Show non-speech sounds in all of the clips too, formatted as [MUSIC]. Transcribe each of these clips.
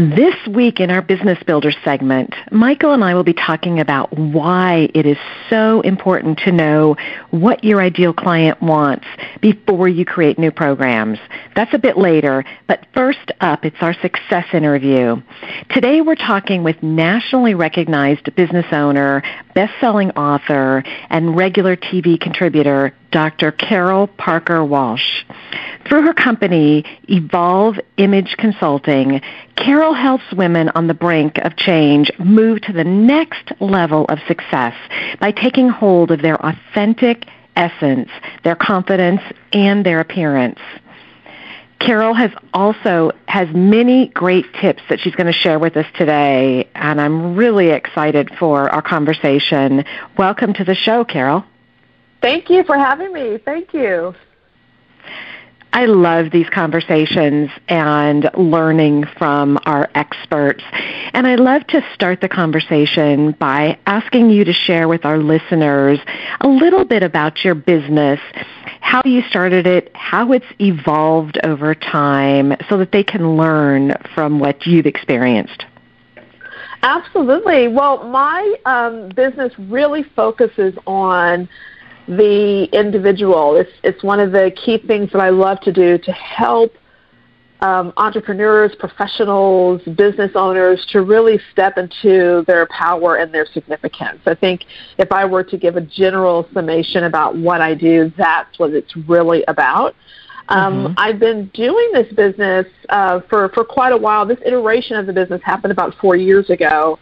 This week in our Business Builder segment, Michael and I will be talking about why it is so important to know what your ideal client wants before you create new programs. That's a bit later, but first up, it's our success interview. Today we're talking with nationally recognized business owner, best-selling author, and regular TV contributor, Dr. Carol Parker Walsh. Through her company, Evolve Image Consulting, Carol helps women on the brink of change move to the next level of success by taking hold of their authentic essence, their confidence, and their appearance. Carol has also has many great tips that she's going to share with us today, and I'm really excited for our conversation. Welcome to the show, Carol. Thank you for having me. Thank you. I love these conversations and learning from our experts. And I love to start the conversation by asking you to share with our listeners a little bit about your business, how you started it, how it's evolved over time, so that they can learn from what you've experienced. Absolutely. Well, my um, business really focuses on the individual. It's it's one of the key things that I love to do to help um, entrepreneurs, professionals, business owners to really step into their power and their significance. I think if I were to give a general summation about what I do, that's what it's really about. Um, mm-hmm. I've been doing this business uh, for for quite a while. This iteration of the business happened about four years ago.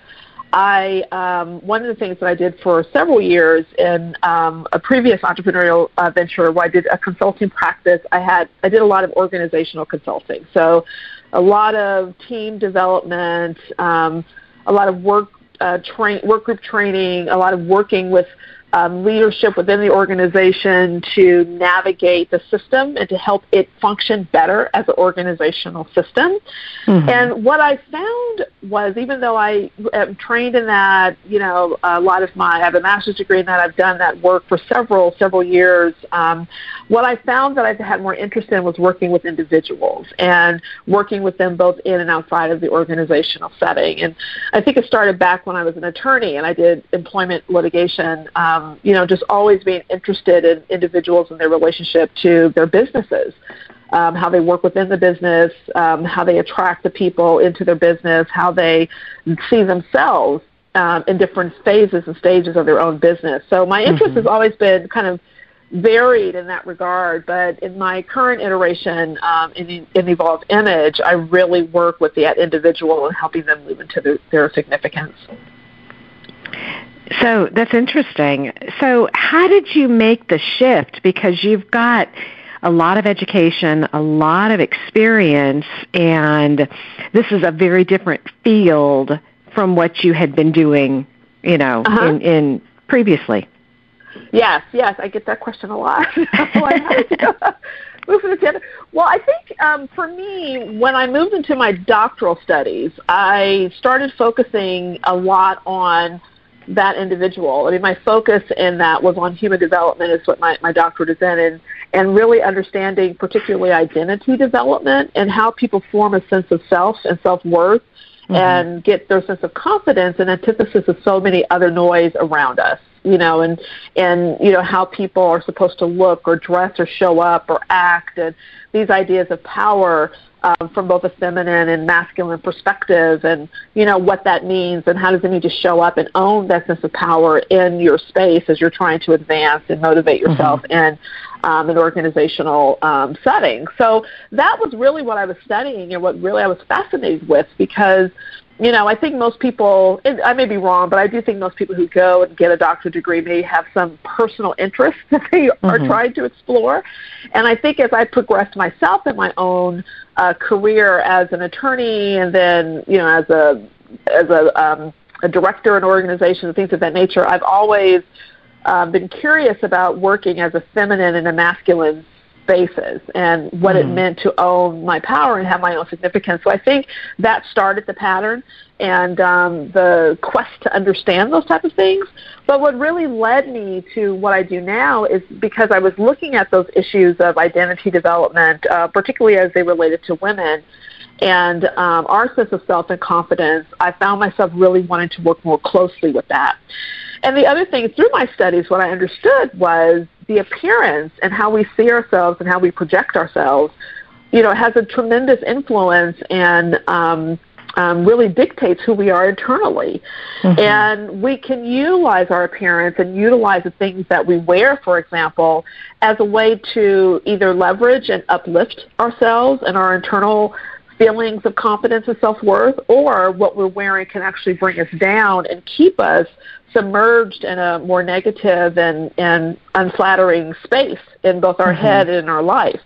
I um, one of the things that I did for several years in um, a previous entrepreneurial uh, venture where I did a consulting practice. I had I did a lot of organizational consulting, so a lot of team development, um, a lot of work uh, train work group training, a lot of working with um, leadership within the organization to navigate the system and to help it function better as an organizational system. Mm-hmm. And what I found was, even though I am trained in that, you know, a lot of my, I have a master's degree in that, I've done that work for several, several years. Um, what I found that I've had more interest in was working with individuals and working with them both in and outside of the organizational setting. And I think it started back when I was an attorney and I did employment litigation. Um, um, you know, just always being interested in individuals and their relationship to their businesses, um, how they work within the business, um, how they attract the people into their business, how they see themselves um, in different phases and stages of their own business. So my interest mm-hmm. has always been kind of varied in that regard, but in my current iteration um, in, in Evolve Image, I really work with the individual and helping them move into the, their significance. So that's interesting. So, how did you make the shift? Because you've got a lot of education, a lot of experience, and this is a very different field from what you had been doing, you know, uh-huh. in, in previously. Yes, yes, I get that question a lot. [LAUGHS] [LAUGHS] well, I think um, for me, when I moved into my doctoral studies, I started focusing a lot on that individual. I mean, my focus in that was on human development, is what my, my doctorate is in, and, and really understanding particularly identity development and how people form a sense of self and self worth mm-hmm. and get their sense of confidence in antithesis of so many other noise around us. You know, and and you know how people are supposed to look or dress or show up or act, and these ideas of power um, from both a feminine and masculine perspective, and you know what that means, and how does it need to show up and own that sense of power in your space as you're trying to advance and motivate yourself mm-hmm. in um, an organizational um, setting. So that was really what I was studying and what really I was fascinated with because you know, I think most people, I may be wrong, but I do think most people who go and get a doctorate degree may have some personal interest [LAUGHS] that they mm-hmm. are trying to explore. And I think as I progressed myself in my own uh, career as an attorney and then, you know, as a, as a, um, a director in organizations and things of that nature, I've always uh, been curious about working as a feminine and a masculine spaces and what mm. it meant to own my power and have my own significance. So I think that started the pattern and um, the quest to understand those type of things. But what really led me to what I do now is because I was looking at those issues of identity development, uh, particularly as they related to women and um, our sense of self and confidence, I found myself really wanting to work more closely with that. And the other thing through my studies, what I understood was the appearance and how we see ourselves and how we project ourselves, you know, has a tremendous influence and um, um, really dictates who we are internally. Mm-hmm. And we can utilize our appearance and utilize the things that we wear, for example, as a way to either leverage and uplift ourselves and our internal feelings of confidence and self worth, or what we're wearing can actually bring us down and keep us submerged in a more negative and, and unflattering space in both our mm-hmm. head and in our life.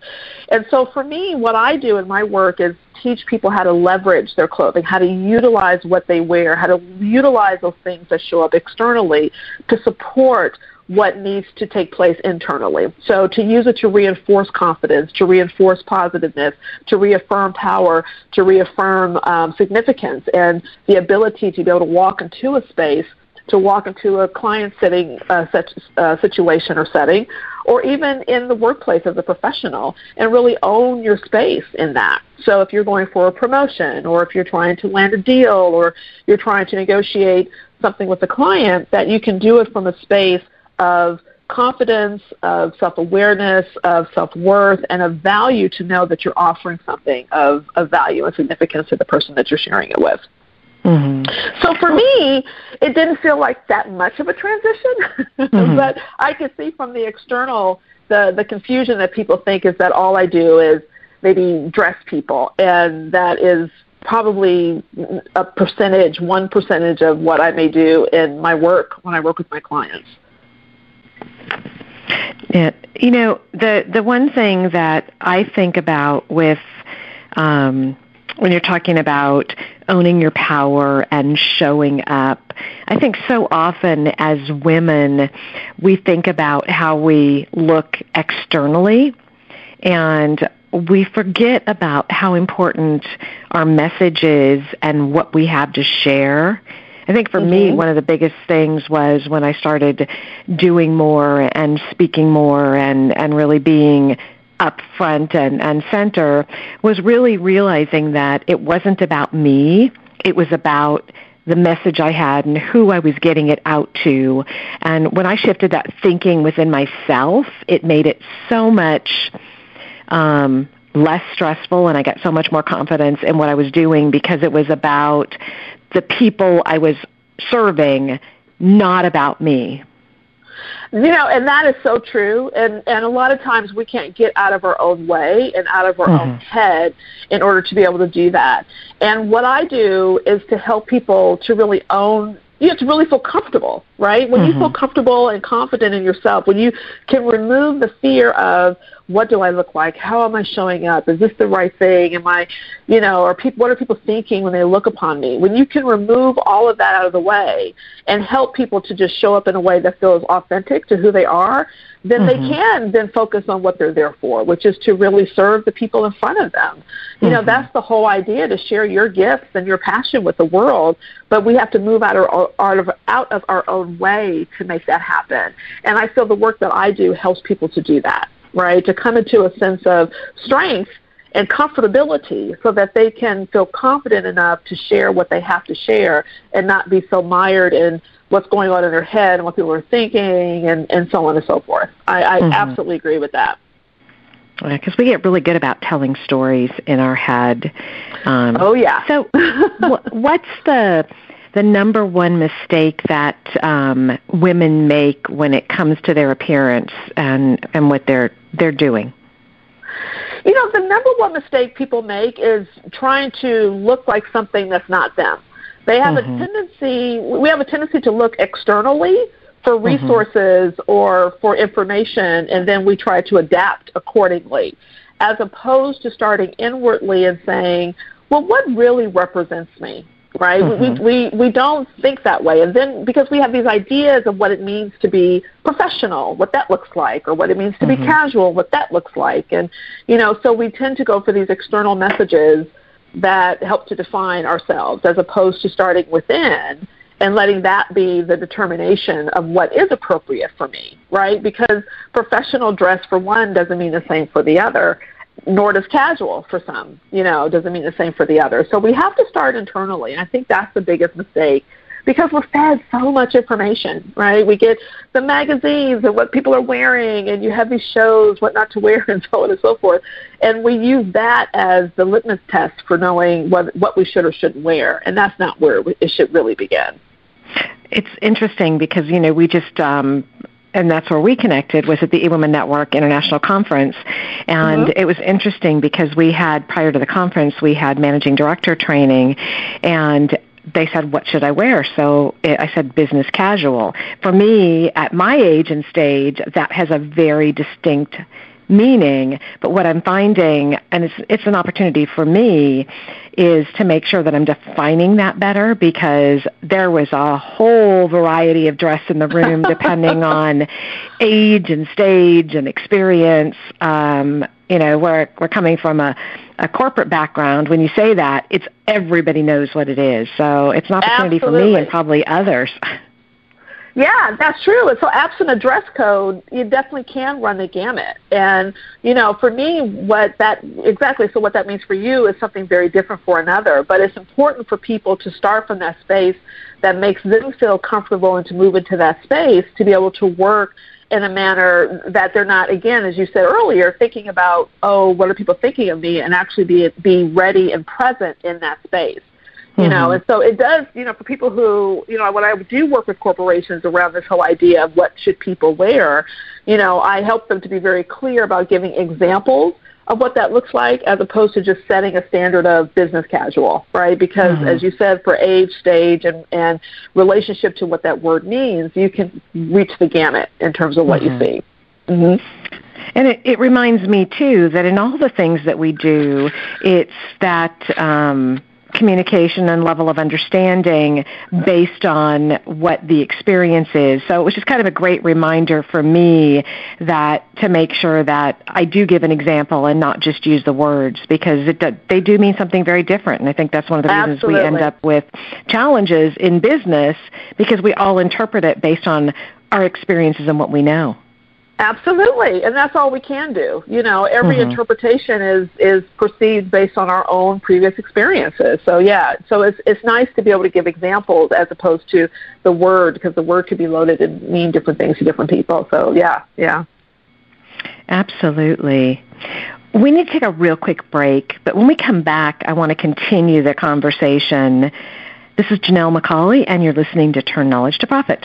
And so for me, what I do in my work is teach people how to leverage their clothing, how to utilize what they wear, how to utilize those things that show up externally to support what needs to take place internally. So to use it to reinforce confidence, to reinforce positiveness, to reaffirm power, to reaffirm um, significance, and the ability to be able to walk into a space to walk into a client setting uh, such, uh, situation or setting, or even in the workplace as a professional, and really own your space in that. So if you're going for a promotion, or if you're trying to land a deal, or you're trying to negotiate something with a client, that you can do it from a space of confidence, of self-awareness, of self-worth, and of value to know that you're offering something of, of value and significance to the person that you're sharing it with. Mm-hmm. So for me, it didn't feel like that much of a transition, [LAUGHS] mm-hmm. but I could see from the external the the confusion that people think is that all I do is maybe dress people, and that is probably a percentage, one percentage of what I may do in my work when I work with my clients. Yeah, you know the the one thing that I think about with um, when you're talking about owning your power and showing up. I think so often as women, we think about how we look externally and we forget about how important our message is and what we have to share. I think for mm-hmm. me, one of the biggest things was when I started doing more and speaking more and, and really being up front and, and center was really realizing that it wasn't about me. It was about the message I had and who I was getting it out to. And when I shifted that thinking within myself, it made it so much um, less stressful and I got so much more confidence in what I was doing because it was about the people I was serving, not about me. You know, and that is so true. And and a lot of times we can't get out of our own way and out of our mm-hmm. own head in order to be able to do that. And what I do is to help people to really own you have to really feel comfortable, right? When mm-hmm. you feel comfortable and confident in yourself, when you can remove the fear of what do I look like? How am I showing up? Is this the right thing? Am I, you know, or people, what are people thinking when they look upon me? When you can remove all of that out of the way and help people to just show up in a way that feels authentic to who they are, then mm-hmm. they can then focus on what they're there for, which is to really serve the people in front of them. You mm-hmm. know, that's the whole idea to share your gifts and your passion with the world, but we have to move out of, out of, out of our own way to make that happen. And I feel the work that I do helps people to do that right? To come into a sense of strength and comfortability so that they can feel confident enough to share what they have to share and not be so mired in what's going on in their head and what people are thinking and, and so on and so forth. I, I mm-hmm. absolutely agree with that. Because we get really good about telling stories in our head. Um, oh yeah. So, [LAUGHS] what's the the number one mistake that um, women make when it comes to their appearance and and what they're they're doing? You know, the number one mistake people make is trying to look like something that's not them. They have mm-hmm. a tendency, we have a tendency to look externally for mm-hmm. resources mm-hmm. or for information, and then we try to adapt accordingly, as opposed to starting inwardly and saying, well, what really represents me? Right? Mm-hmm. We, we, we don't think that way. And then because we have these ideas of what it means to be professional, what that looks like, or what it means to be mm-hmm. casual, what that looks like. And, you know, so we tend to go for these external messages that help to define ourselves as opposed to starting within and letting that be the determination of what is appropriate for me, right? Because professional dress for one doesn't mean the same for the other, nor does casual for some, you know, doesn't mean the same for the other. So we have to start internally, and I think that's the biggest mistake because we're fed so much information, right? We get the magazines and what people are wearing, and you have these shows, what not to wear, [LAUGHS] and so on and so forth. And we use that as the litmus test for knowing what, what we should or shouldn't wear, and that's not where it should really begin. It's interesting because, you know, we just um, and that's where we connected was at the eWomen Network International Conference. And mm-hmm. it was interesting because we had, prior to the conference, we had managing director training and they said, what should I wear? So I said business casual. For me, at my age and stage, that has a very distinct meaning. But what I'm finding, and it's, it's an opportunity for me, is to make sure that I'm defining that better because there was a whole variety of dress in the room [LAUGHS] depending on age and stage and experience. Um, you know, we're, we're coming from a, a corporate background. When you say that, it's everybody knows what it is. So it's an opportunity Absolutely. for me and probably others. [LAUGHS] Yeah, that's true. So absent a dress code, you definitely can run the gamut. And, you know, for me, what that, exactly, so what that means for you is something very different for another. But it's important for people to start from that space that makes them feel comfortable and to move into that space to be able to work in a manner that they're not, again, as you said earlier, thinking about, oh, what are people thinking of me, and actually be, be ready and present in that space you know mm-hmm. and so it does you know for people who you know when i do work with corporations around this whole idea of what should people wear you know i help them to be very clear about giving examples of what that looks like as opposed to just setting a standard of business casual right because mm-hmm. as you said for age stage and and relationship to what that word means you can reach the gamut in terms of what mm-hmm. you see mm-hmm. And it, it reminds me too that in all the things that we do, it's that um, communication and level of understanding based on what the experience is. So it was just kind of a great reminder for me that to make sure that I do give an example and not just use the words because it, they do mean something very different. And I think that's one of the reasons Absolutely. we end up with challenges in business because we all interpret it based on our experiences and what we know. Absolutely, and that's all we can do. You know, every mm-hmm. interpretation is is perceived based on our own previous experiences. So yeah, so it's it's nice to be able to give examples as opposed to the word because the word could be loaded and mean different things to different people. So yeah, yeah. Absolutely. We need to take a real quick break, but when we come back, I want to continue the conversation. This is Janelle McCauley, and you're listening to Turn Knowledge to Profit.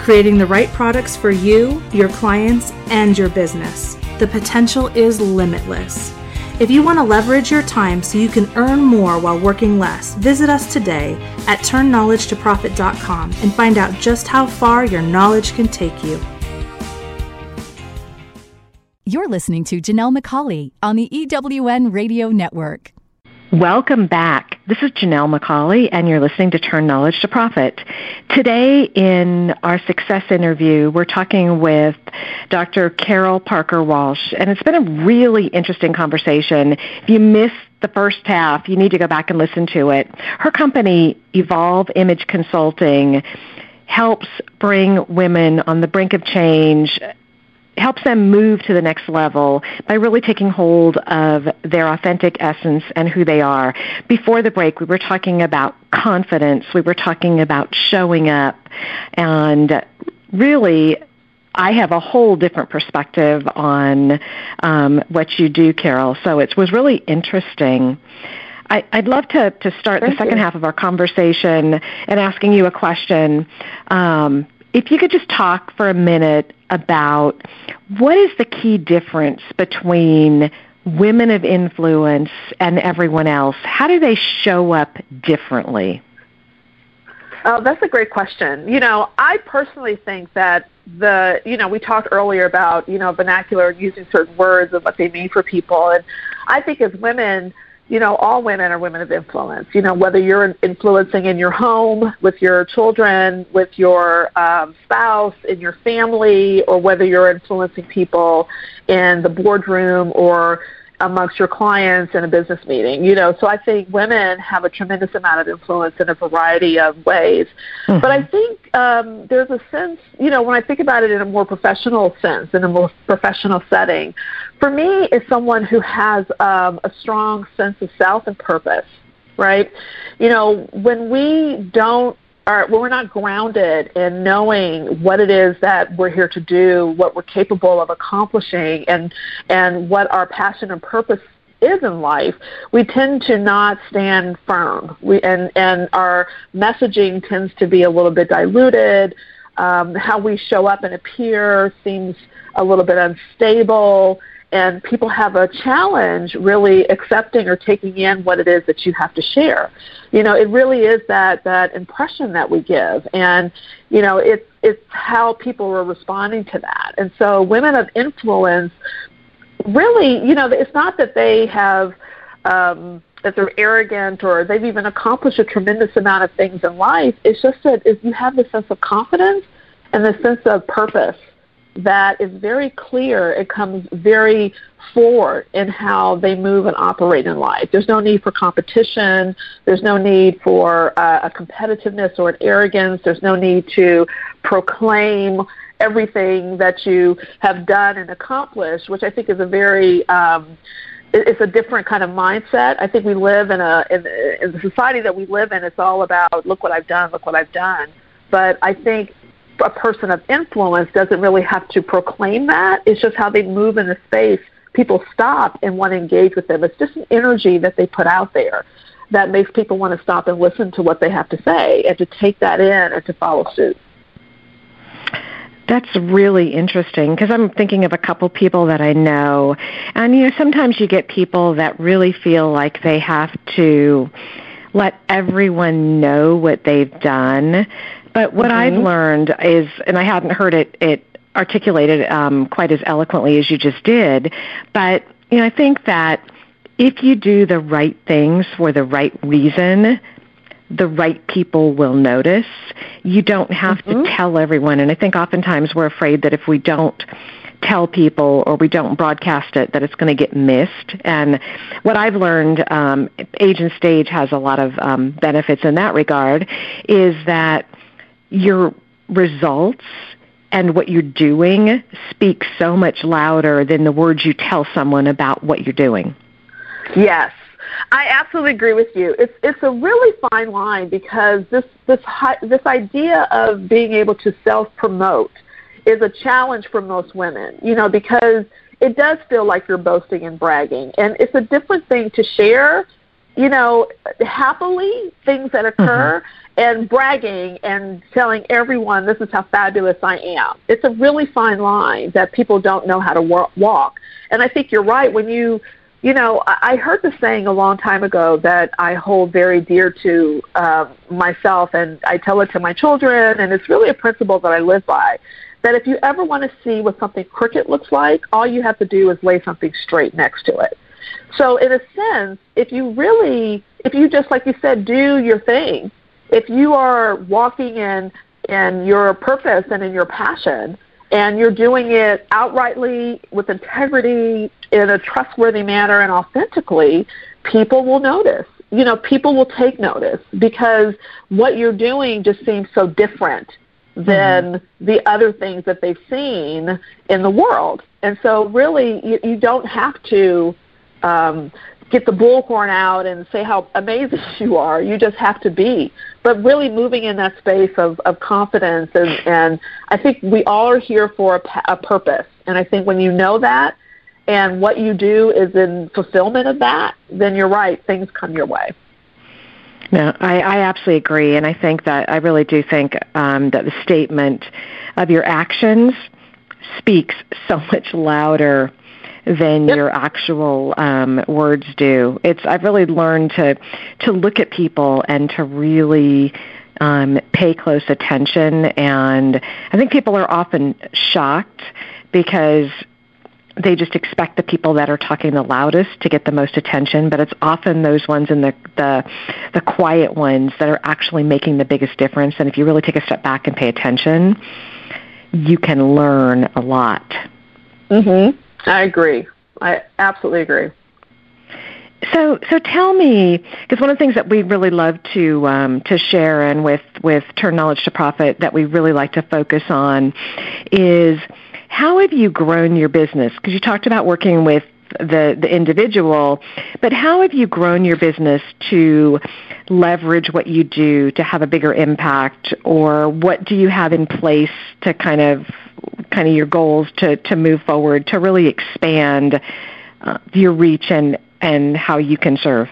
creating the right products for you, your clients, and your business. The potential is limitless. If you want to leverage your time so you can earn more while working less, visit us today at turnknowledgetoprofit.com and find out just how far your knowledge can take you. You're listening to Janelle McCauley on the EWN Radio Network. Welcome back. This is Janelle McCauley, and you're listening to Turn Knowledge to Profit. Today, in our success interview, we're talking with Dr. Carol Parker Walsh, and it's been a really interesting conversation. If you missed the first half, you need to go back and listen to it. Her company, Evolve Image Consulting, helps bring women on the brink of change helps them move to the next level by really taking hold of their authentic essence and who they are. Before the break, we were talking about confidence. We were talking about showing up and really I have a whole different perspective on um, what you do, Carol. So it was really interesting. I, would love to, to start Thank the second you. half of our conversation and asking you a question. Um, if you could just talk for a minute about what is the key difference between women of influence and everyone else? How do they show up differently? Oh, that's a great question. You know, I personally think that the, you know, we talked earlier about, you know, vernacular using certain words and what they mean for people. And I think as women, you know, all women are women of influence. You know, whether you're influencing in your home, with your children, with your um, spouse, in your family, or whether you're influencing people in the boardroom or amongst your clients in a business meeting. You know, so I think women have a tremendous amount of influence in a variety of ways. Mm-hmm. But I think um, there's a sense, you know, when I think about it in a more professional sense, in a more professional setting, for me, is someone who has um, a strong sense of self and purpose. Right? You know, when we don't are when we're not grounded in knowing what it is that we're here to do, what we're capable of accomplishing, and and what our passion and purpose is in life, we tend to not stand firm. We and and our messaging tends to be a little bit diluted. Um, how we show up and appear seems a little bit unstable and people have a challenge really accepting or taking in what it is that you have to share. You know, it really is that that impression that we give, and you know, it's it's how people are responding to that. And so, women of influence, really, you know, it's not that they have. Um, that they're arrogant or they've even accomplished a tremendous amount of things in life. It's just that if you have the sense of confidence and the sense of purpose that is very clear. It comes very forward in how they move and operate in life. There's no need for competition. There's no need for uh, a competitiveness or an arrogance. There's no need to proclaim everything that you have done and accomplished, which I think is a very um, it's a different kind of mindset. I think we live in a in, in the society that we live in. It's all about look what I've done, look what I've done. But I think a person of influence doesn't really have to proclaim that. It's just how they move in the space. People stop and want to engage with them. It's just an energy that they put out there that makes people want to stop and listen to what they have to say and to take that in and to follow suit. That's really interesting because I'm thinking of a couple people that I know. And, you know, sometimes you get people that really feel like they have to let everyone know what they've done but what mm-hmm. I've learned is, and I hadn't heard it, it articulated um, quite as eloquently as you just did, but you know, I think that if you do the right things for the right reason, the right people will notice. You don't have mm-hmm. to tell everyone, and I think oftentimes we're afraid that if we don't tell people or we don't broadcast it that it's going to get missed. And what I've learned, um, Age and Stage has a lot of um, benefits in that regard, is that your results and what you're doing speak so much louder than the words you tell someone about what you're doing. Yes. I absolutely agree with you. It's it's a really fine line because this this this idea of being able to self promote is a challenge for most women. You know, because it does feel like you're boasting and bragging, and it's a different thing to share you know, happily things that occur mm-hmm. And bragging and telling everyone this is how fabulous I am. It's a really fine line that people don't know how to walk. And I think you're right when you you know, I heard the saying a long time ago that I hold very dear to uh, myself, and I tell it to my children, and it's really a principle that I live by. that if you ever want to see what something crooked looks like, all you have to do is lay something straight next to it. So in a sense, if you really, if you just like you said, do your thing, if you are walking in in your purpose and in your passion, and you're doing it outrightly with integrity in a trustworthy manner and authentically, people will notice. You know, people will take notice because what you're doing just seems so different than mm-hmm. the other things that they've seen in the world. And so, really, you, you don't have to um, get the bullhorn out and say how amazing [LAUGHS] you are. You just have to be. But really moving in that space of, of confidence. And, and I think we all are here for a, a purpose. And I think when you know that and what you do is in fulfillment of that, then you're right, things come your way. No, I, I absolutely agree. And I think that I really do think um, that the statement of your actions speaks so [LAUGHS] much louder than yep. your actual um, words do. It's I've really learned to to look at people and to really um, pay close attention. And I think people are often shocked because they just expect the people that are talking the loudest to get the most attention, but it's often those ones in the the the quiet ones that are actually making the biggest difference. And if you really take a step back and pay attention, you can learn a lot. Mhm. I agree. I absolutely agree. So, so tell me, because one of the things that we really love to um, to share, and with with Turn Knowledge to Profit, that we really like to focus on, is how have you grown your business? Because you talked about working with the the individual, but how have you grown your business to leverage what you do to have a bigger impact, or what do you have in place to kind of kind of your goals to, to move forward to really expand uh, your reach and, and how you can serve?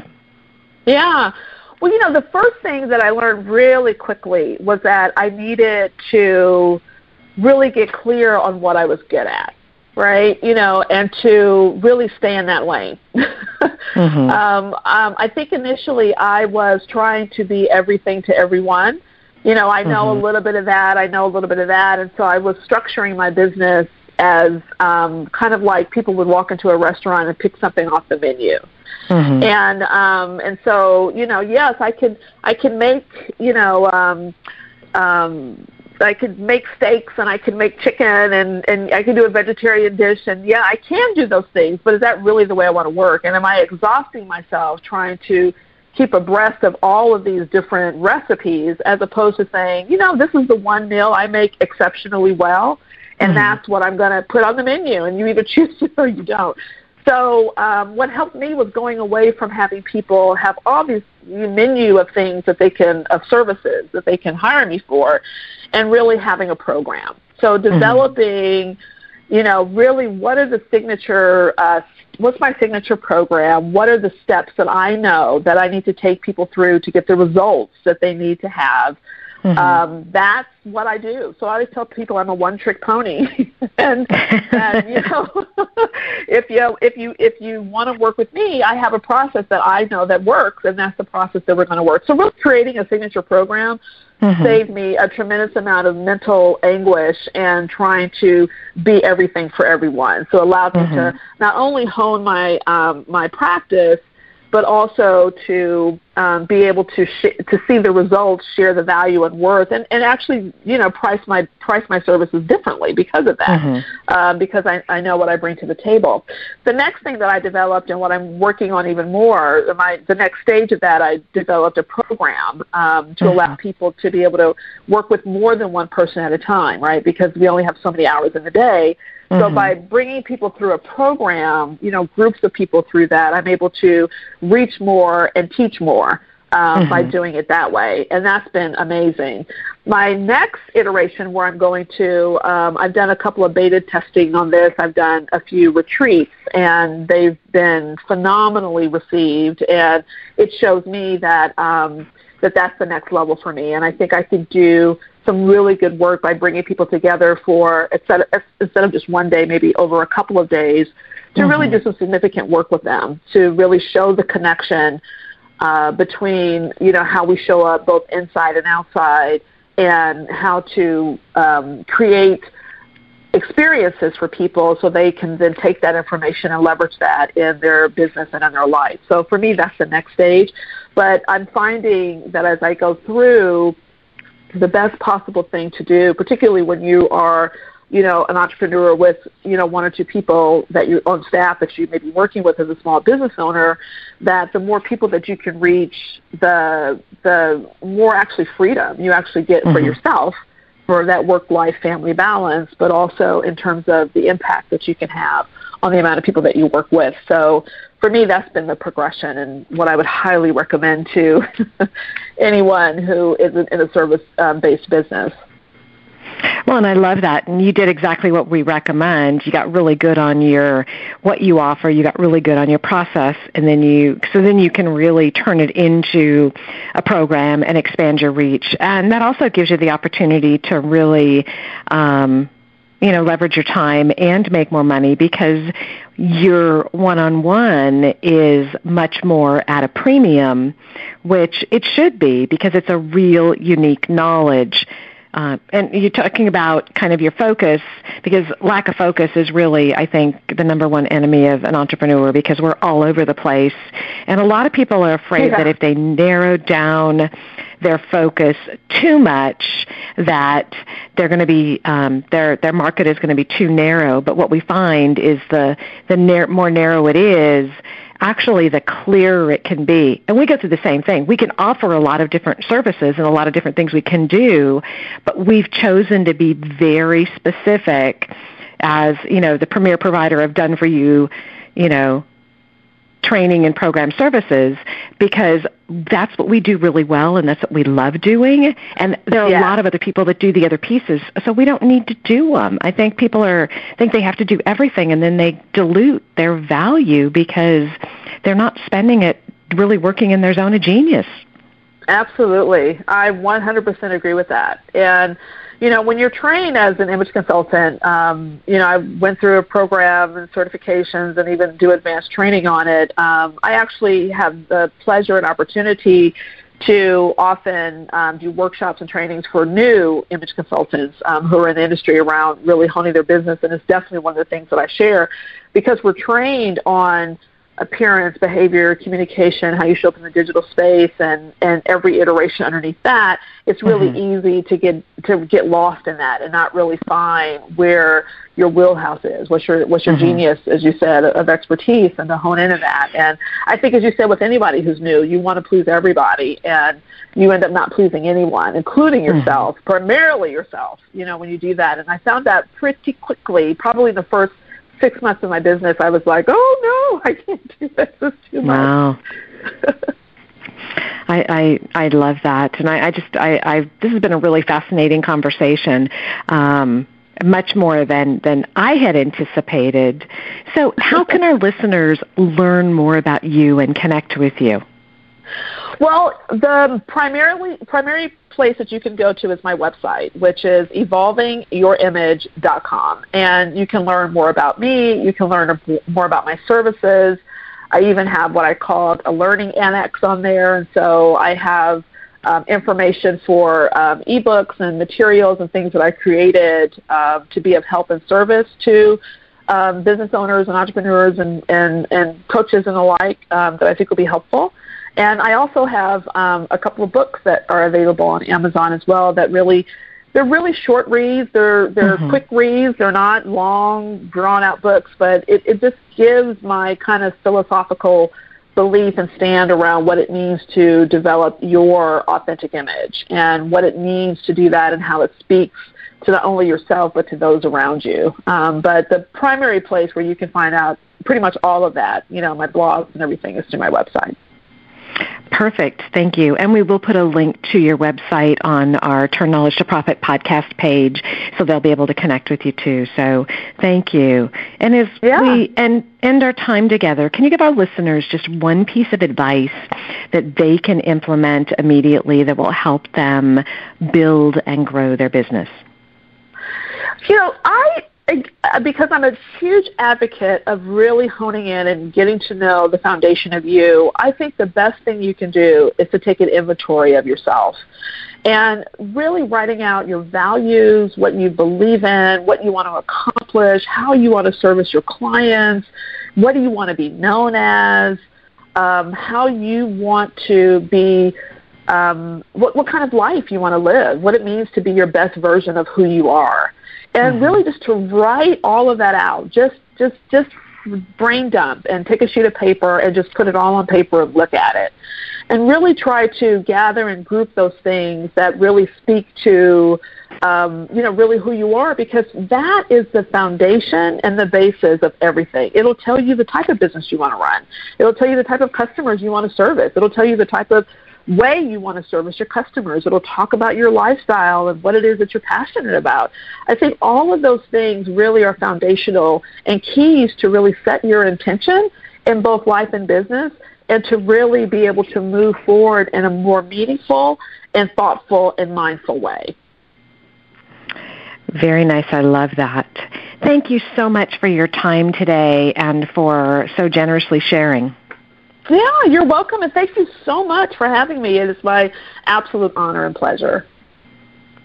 Yeah. Well, you know, the first thing that I learned really quickly was that I needed to really get clear on what I was good at, right? You know, and to really stay in that lane. [LAUGHS] mm-hmm. um, um, I think initially I was trying to be everything to everyone you know, I know mm-hmm. a little bit of that, I know a little bit of that, and so I was structuring my business as um, kind of like people would walk into a restaurant and pick something off the menu. Mm-hmm. And um, and so you know, yes, I could I can make you know um, um, I could make steaks and I could make chicken and and I can do a vegetarian dish and yeah, I can do those things. But is that really the way I want to work? And am I exhausting myself trying to keep abreast of all of these different recipes as opposed to saying, you know, this is the one meal I make exceptionally well, and mm-hmm. that's what I'm going to put on the menu, and you either [LAUGHS] choose it or you don't. So um, what helped me was going away from having people have all these menu of things that they can of services that they can hire me for, and really having a program. So mm-hmm. developing. Mm-hmm you know, really what are the signature, uh, what's my signature program? What are the steps that I know that I need to take people through to get the results that they need to have? Mm-hmm. Um, that's what I do. So I always tell people I'm a one-trick pony, [LAUGHS] and, and you know, [LAUGHS] if you if you if you want to work with me, I have a process that I know that works, and that's the process that we're going to work. So really creating a signature program mm-hmm. saved me a tremendous amount of mental anguish and trying to be everything for everyone. So it allowed mm-hmm. me to mm-hmm. not only hone my um, my practice, but also to um, be able to sh- to see the results, share the value and worth, and, and actually you know price my price my services differently because of that, mm-hmm. um, because I, I know what I bring to the table. The next thing that I developed and what I'm working on even more, my the next stage of that, I developed a program um, to mm-hmm. allow people to be able to work with more than one person at a time, right? Because we only have so many hours in the day. Mm-hmm. So by bringing people through a program, you know, groups of people through that, I'm able to reach more and teach more. Um, mm-hmm. by doing it that way, and that's been amazing. My next iteration, where I'm going to, um, I've done a couple of beta testing on this. I've done a few retreats, and they've been phenomenally received. And it shows me that um, that that's the next level for me, and I think I could do some really good work by bringing people together for instead of, instead of just one day, maybe over a couple of days, to mm-hmm. really do some significant work with them to really show the connection uh, between you know how we show up both inside and outside, and how to um, create experiences for people so they can then take that information and leverage that in their business and in their life. So for me, that's the next stage. But I'm finding that as I go through, the best possible thing to do, particularly when you are you know, an entrepreneur with, you know, one or two people that you on staff that you may be working with as a small business owner, that the more people that you can reach, the the more actually freedom you actually get mm-hmm. for yourself for that work life family balance, but also in terms of the impact that you can have on the amount of people that you work with. So for me, that's been the progression and what I would highly recommend to [LAUGHS] anyone who is in a service um, based business. Well, and I love that. And you did exactly what we recommend. You got really good on your what you offer. You got really good on your process, and then you so then you can really turn it into a program and expand your reach. And that also gives you the opportunity to really. Um, you know, leverage your time and make more money because your one-on-one is much more at a premium, which it should be because it's a real unique knowledge uh, and you're talking about kind of your focus because lack of focus is really, I think, the number one enemy of an entrepreneur because we're all over the place. And a lot of people are afraid yeah. that if they narrow down their focus too much, that they're going to be um, their their market is going to be too narrow. But what we find is the the nar- more narrow it is, actually the clearer it can be. And we go through the same thing. We can offer a lot of different services and a lot of different things we can do, but we've chosen to be very specific as, you know, the premier provider of done for you, you know, training and program services because that's what we do really well and that's what we love doing. And there are yeah. a lot of other people that do the other pieces so we don't need to do them i think people are think they have to do everything and then they dilute their value because they're not spending it really working in their zone of genius absolutely i 100% agree with that and you know, when you're trained as an image consultant, um, you know, I went through a program and certifications and even do advanced training on it. Um, I actually have the pleasure and opportunity to often um, do workshops and trainings for new image consultants um, who are in the industry around really honing their business, and it's definitely one of the things that I share because we're trained on appearance, behavior, communication, how you show up in the digital space, and and every iteration underneath that, it's really mm-hmm. easy to get to get lost in that and not really find where your wheelhouse is, what's your what's your mm-hmm. genius, as you said, of expertise, and to hone into that. And I think, as you said, with anybody who's new, you want to please everybody, and you end up not pleasing anyone, including mm-hmm. yourself, mm-hmm. primarily yourself. You know, when you do that, and I found that pretty quickly, probably the first six months of my business, I was like, oh no, I can't do this. It's too much. Wow. [LAUGHS] I, I I love that, and I, I just I, I this has been a really fascinating conversation, um, much more than than I had anticipated. So, how can our listeners learn more about you and connect with you? Well, the primarily primary place that you can go to is my website, which is evolvingyourimage.com, and you can learn more about me. You can learn more about my services. I even have what I call a learning annex on there, and so I have um, information for um, ebooks and materials and things that I created uh, to be of help and service to um, business owners and entrepreneurs and, and, and coaches and the like um, that I think will be helpful. And I also have um, a couple of books that are available on Amazon as well that really they're really short reads. They're they're mm-hmm. quick reads. They're not long, drawn out books, but it, it just gives my kind of philosophical belief and stand around what it means to develop your authentic image and what it means to do that and how it speaks to not only yourself but to those around you. Um, but the primary place where you can find out pretty much all of that, you know, my blogs and everything is through my website. Perfect. Thank you. And we will put a link to your website on our Turn Knowledge to Profit podcast page so they'll be able to connect with you too. So thank you. And as yeah. we end, end our time together, can you give our listeners just one piece of advice that they can implement immediately that will help them build and grow their business? You know, I because I'm a huge advocate of really honing in and getting to know the foundation of you, I think the best thing you can do is to take an inventory of yourself and really writing out your values, what you believe in, what you want to accomplish, how you want to service your clients, what do you want to be known as, um, how you want to be, um, what, what kind of life you want to live, what it means to be your best version of who you are. And mm-hmm. really just to write all of that out, just, just, just brain dump and take a sheet of paper and just put it all on paper and look at it. And really try to gather and group those things that really speak to, um, you know, really who you are because that is the foundation and the basis of everything. It'll tell you the type of business you want to run. It'll tell you the type of customers you want to service. It'll tell you the type of way you want to service your customers. It'll talk about your lifestyle and what it is that you're passionate about. I think all of those things really are foundational and keys to really set your intention in both life and business and to really be able to move forward in a more meaningful and thoughtful and mindful way. Very nice. I love that. Thank you so much for your time today and for so generously sharing. Yeah, you're welcome, and thank you so much for having me. It is my absolute honor and pleasure.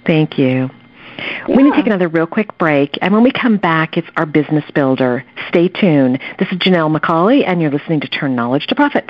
Thank you. Yeah. We need to take another real quick break, and when we come back, it's our business builder. Stay tuned. This is Janelle McCauley, and you're listening to Turn Knowledge to Profit.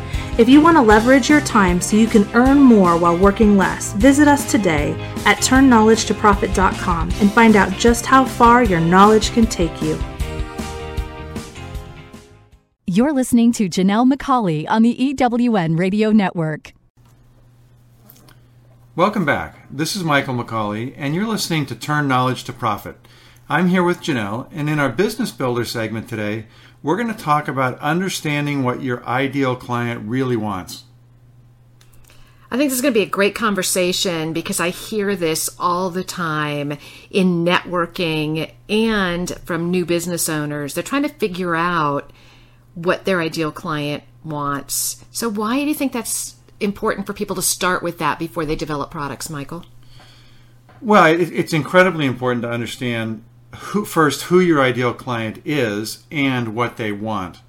If you want to leverage your time so you can earn more while working less, visit us today at turnknowledgetoprofit.com and find out just how far your knowledge can take you. You're listening to Janelle McCauley on the EWN Radio Network. Welcome back. This is Michael McCauley, and you're listening to Turn Knowledge to Profit. I'm here with Janelle, and in our Business Builder segment today, we're going to talk about understanding what your ideal client really wants. I think this is going to be a great conversation because I hear this all the time in networking and from new business owners. They're trying to figure out what their ideal client wants. So, why do you think that's important for people to start with that before they develop products, Michael? Well, it's incredibly important to understand who, first who your ideal client is and what they want.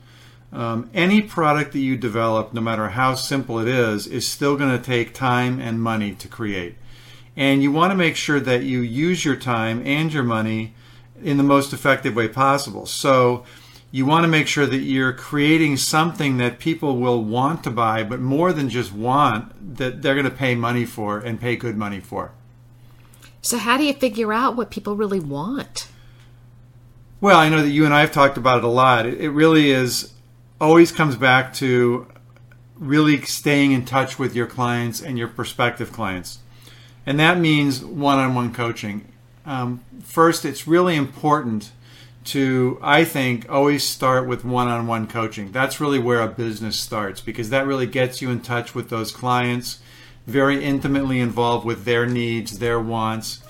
Um, any product that you develop, no matter how simple it is, is still going to take time and money to create. And you want to make sure that you use your time and your money in the most effective way possible. So you want to make sure that you're creating something that people will want to buy, but more than just want, that they're going to pay money for and pay good money for. So, how do you figure out what people really want? Well, I know that you and I have talked about it a lot. It, really is always comes back to really staying in touch with your clients and your prospective clients. And that means one on one coaching. Um, first, it's really important to, I think, always start with one on one coaching. That's really where a business starts because that really gets you in touch with those clients, very intimately involved with their needs, their wants,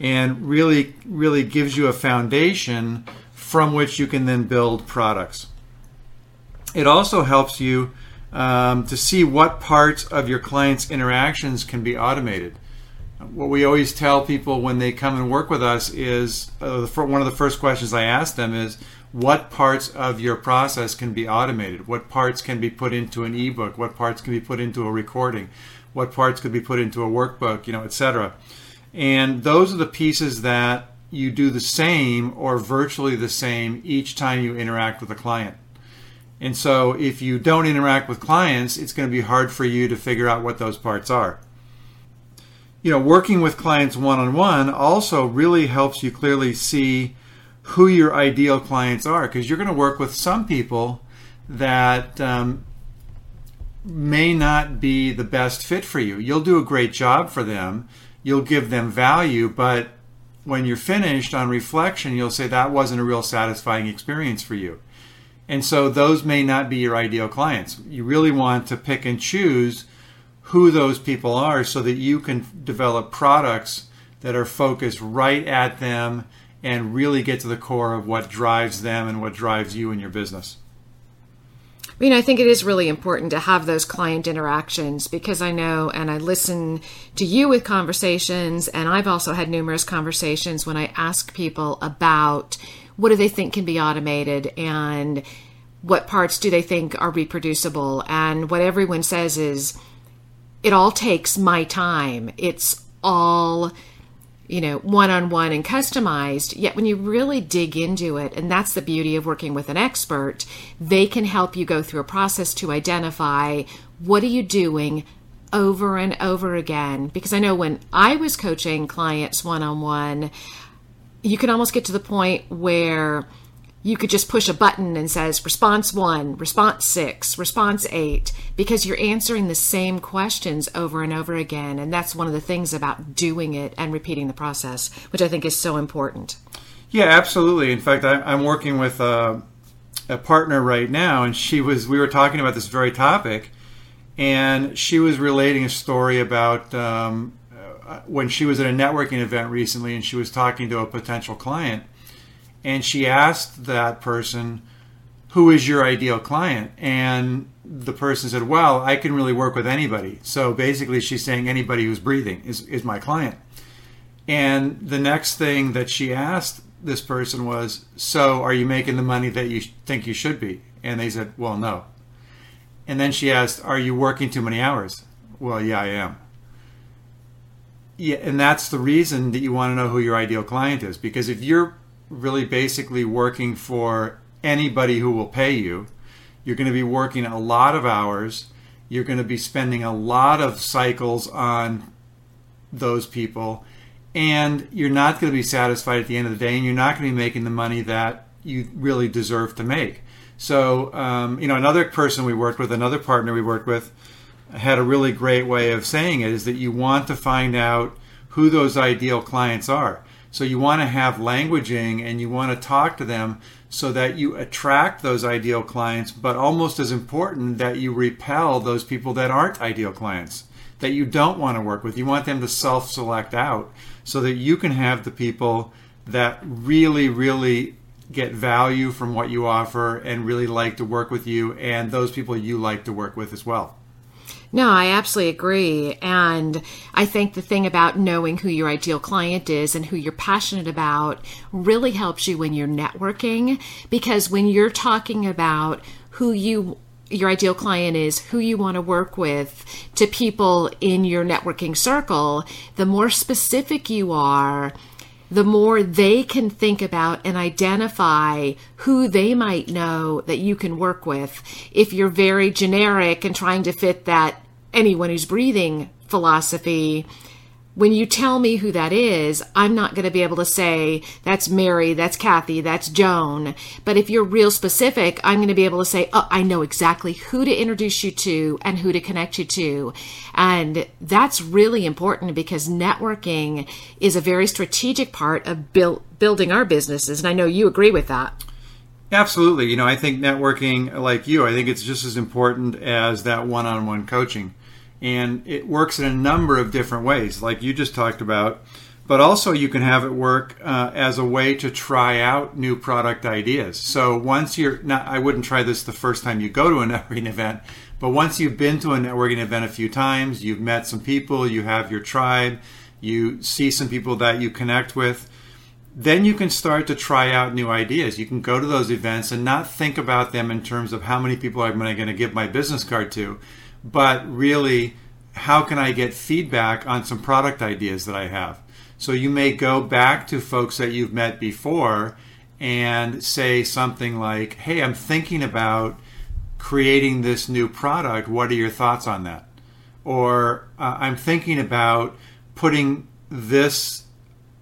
and really, really gives you a foundation from which you can then build products. It also helps you um, to see what parts of your clients' interactions can be automated. What we always tell people when they come and work with us is uh, one of the first questions I ask them is, what parts of your process can be automated? What parts can be put into an ebook? What parts can be put into a recording? What parts could be put into a workbook? You know, etc. And those are the pieces that you do the same or virtually the same each time you interact with a client. And so if you don't interact with clients, it's going to be hard for you to figure out what those parts are. You know, working with clients one on one also really helps you clearly see who your ideal clients are because you're going to work with some people that um, may not be the best fit for you. You'll do a great job for them, you'll give them value, but when you're finished on reflection, you'll say that wasn't a real satisfying experience for you. And so those may not be your ideal clients. You really want to pick and choose who those people are so that you can develop products that are focused right at them and really get to the core of what drives them and what drives you in your business. I mean, I think it is really important to have those client interactions because I know and I listen to you with conversations, and I've also had numerous conversations when I ask people about what do they think can be automated and what parts do they think are reproducible. And what everyone says is it all takes my time. It's all you know one-on-one and customized yet when you really dig into it and that's the beauty of working with an expert they can help you go through a process to identify what are you doing over and over again. Because i know when i was coaching clients one-on-one you can almost get to the point where you could just push a button and says response 1 response 6 response 8 because you're answering the same questions over and over again. And that's one of the things about doing it and repeating the process which i think is so important. Yeah absolutely. In fact I, am working with a, a partner right now and she was we were talking about this very topic and she was relating a story about um, uh, when she was at a networking event recently and she was talking to a potential client and she asked that person who is your ideal client? And the person said well i can really work with anybody. So basically she's saying anybody who's breathing is, is my client. And the next thing that she asked this person was so are you making the money that you think you should be? And they said well no. And then she asked are you working too many hours? Well yeah i am. Yeah, and that's the reason that you want to know who your ideal client is. Because if you're really basically working for anybody who will pay you, you're going to be working a lot of hours. You're going to be spending a lot of cycles on those people, and you're not going to be satisfied at the end of the day, and you're not going to be making the money that you really deserve to make. So, um, you know, another person we worked with, another partner we worked with, had a really great way of saying it is that you want to find out who those ideal clients are. So you want to have languaging and you want to talk to them so that you attract those ideal clients, but almost as important that you repel those people that aren't ideal clients, that you don't want to work with. You want them to self select out so that you can have the people that really, really get value from what you offer and really like to work with you, and those people you like to work with as well. No, I absolutely agree. And I think the thing about knowing who your ideal client is and who you're passionate about really helps you when you're networking because when you're talking about who you your ideal client is, who you want to work with, to people in your networking circle, the more specific you are, the more they can think about and identify who they might know that you can work with. If you're very generic and trying to fit that anyone who's breathing philosophy, when you tell me who that is, I'm not going to be able to say, that's Mary, that's Kathy, that's Joan. But if you're real specific, I'm going to be able to say, oh, I know exactly who to introduce you to and who to connect you to. And that's really important because networking is a very strategic part of build, building our businesses. And I know you agree with that. Absolutely. You know, I think networking, like you, I think it's just as important as that one on one coaching and it works in a number of different ways, like you just talked about. but also you can have it work uh, as a way to try out new product ideas. So once you're not, I wouldn't try this the first time you go to a networking event, but once you've been to a networking event a few times, you've met some people, you have your tribe, you see some people that you connect with, then you can start to try out new ideas. You can go to those events and not think about them in terms of how many people am going to give my business card to, but really how can I get feedback on some product ideas that I have so you may go back to folks that you've met before and say something like, Hey, I'm thinking about creating this new product. What are your thoughts on that? Or uh, I'm thinking about putting this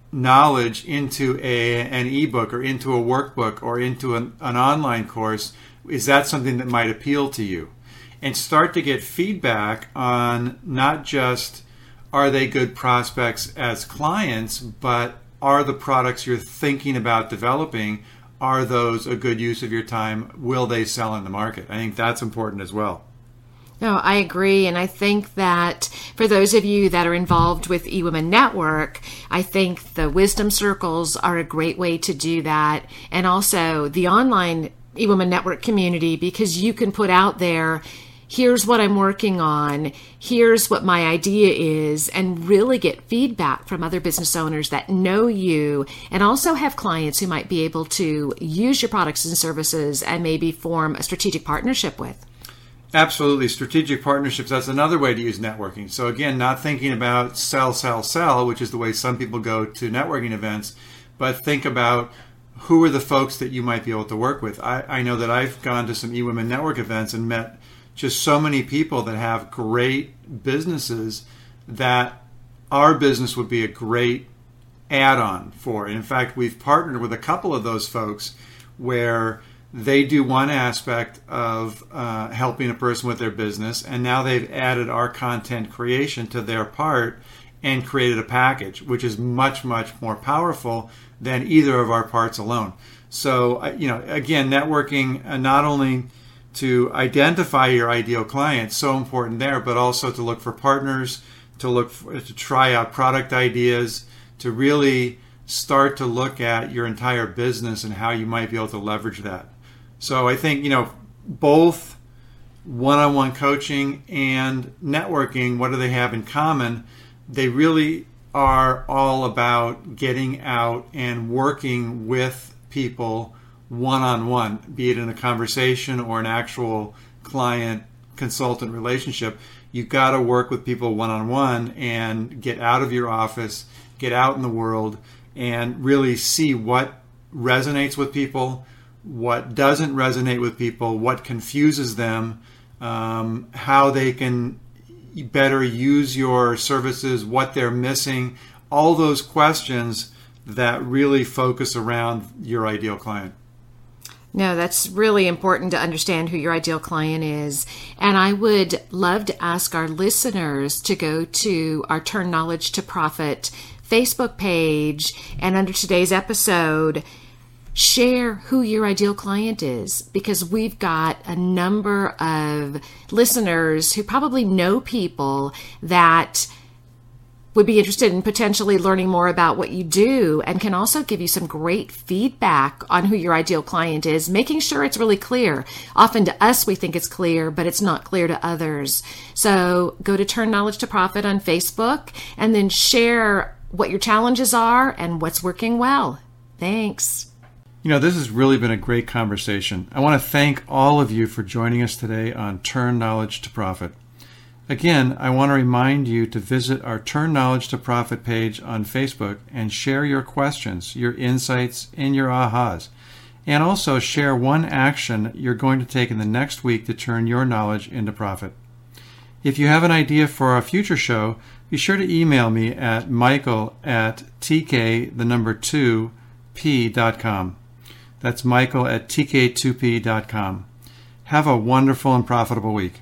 knowledge into a, an ebook or into a workbook or into an, an online course. Is that something that might appeal to you? And start to get feedback on not just are they good prospects as clients, but are the products you're thinking about developing are those a good use of your time? Will they sell in the market? I think that's important as well. No, I agree. And I think that for those of you that are involved with eWomen Network, I think the wisdom circles are a great way to do that. And also the online eWomen Network community, because you can put out there here's what I'm working on, here's what my idea is, and really get feedback from other business owners that know you and also have clients who might be able to use your products and services and maybe form a strategic partnership with. Absolutely. Strategic partnerships, that's another way to use networking. So, again, not thinking about sell, sell, sell, which is the way some people go to networking events, but think about who are the folks that you might be able to work with. I, I know that I've gone to some eWomen Network events and met just so many people that have great businesses that our business would be a great add-on for. in fact, we've partnered with a couple of those folks where they do one aspect of uh, helping a person with their business, and now they've added our content creation to their part and created a package, which is much, much more powerful than either of our parts alone. So, you know, again, networking uh, not only to identify your ideal client so important there but also to look for partners to look for, to try out product ideas to really start to look at your entire business and how you might be able to leverage that. So i think you know both one-on-one coaching and networking what do they have in common? They really are all about getting out and working with people one on one, be it in a conversation or an actual client consultant relationship. You've got to work with people one on one and get out of your office, get out in the world, and really see what resonates with people, what doesn't resonate with people, what confuses them, um, how they can better use your services, what they're missing, all those questions that really focus around your ideal client. No, that's really important to understand who your ideal client is. And I would love to ask our listeners to go to our Turn Knowledge to Profit Facebook page and under today's episode, share who your ideal client is because we've got a number of listeners who probably know people that would be interested in potentially learning more about what you do and can also give you some great feedback on who your ideal client is, making sure it's really clear. Often to us, we think it's clear, but it's not clear to others. So go to Turn Knowledge to Profit on Facebook and then share what your challenges are and what's working well. Thanks. You know, this has really been a great conversation. I want to thank all of you for joining us today on Turn Knowledge to Profit. Again, I want to remind you to visit our Turn Knowledge to Profit page on Facebook and share your questions, your insights, and your ahas. And also share one action you're going to take in the next week to turn your knowledge into profit. If you have an idea for a future show, be sure to email me at michael at tk, the number 2, p.com. That's michael at tk2p.com. Have a wonderful and profitable week.